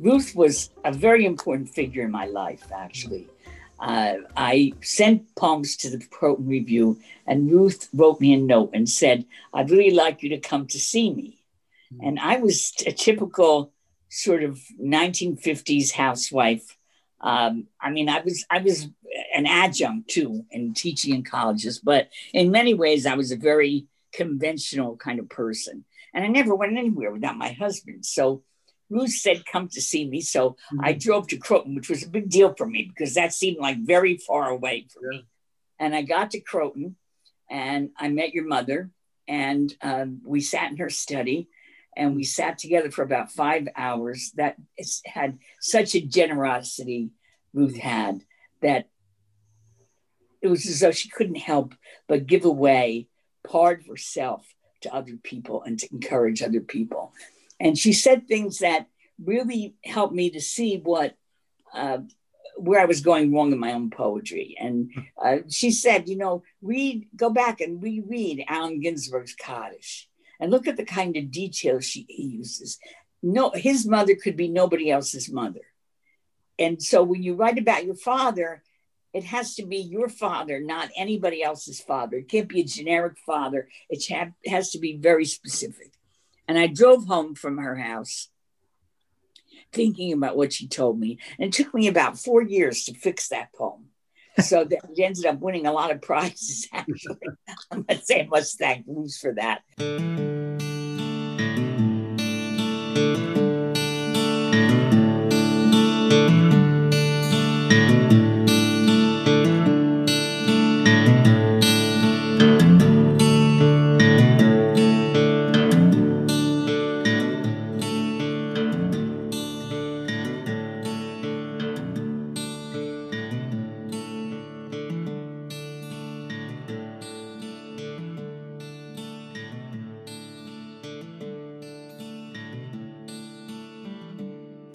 Ruth was a very important figure in my life, actually. Uh, I sent poems to the Croton Review, and Ruth wrote me a note and said, I'd really like you to come to see me. Mm-hmm. And I was a typical sort of 1950s housewife. Um, I mean, I was I was an adjunct too in teaching in colleges, but in many ways, I was a very conventional kind of person, and I never went anywhere without my husband. So Ruth said, "Come to see me." So mm-hmm. I drove to Croton, which was a big deal for me because that seemed like very far away for yeah. me. And I got to Croton, and I met your mother, and um, we sat in her study and we sat together for about five hours. That had such a generosity Ruth had that it was as though she couldn't help but give away part of herself to other people and to encourage other people. And she said things that really helped me to see what uh, where I was going wrong in my own poetry. And uh, she said, you know, read, go back and reread Allen Ginsberg's Kaddish and look at the kind of details she uses. No, his mother could be nobody else's mother. And so when you write about your father, it has to be your father, not anybody else's father. It can't be a generic father. It has to be very specific. And I drove home from her house thinking about what she told me. And it took me about four years to fix that poem. So that it ended up winning a lot of prizes, actually. I must say, I must thank Bruce for that.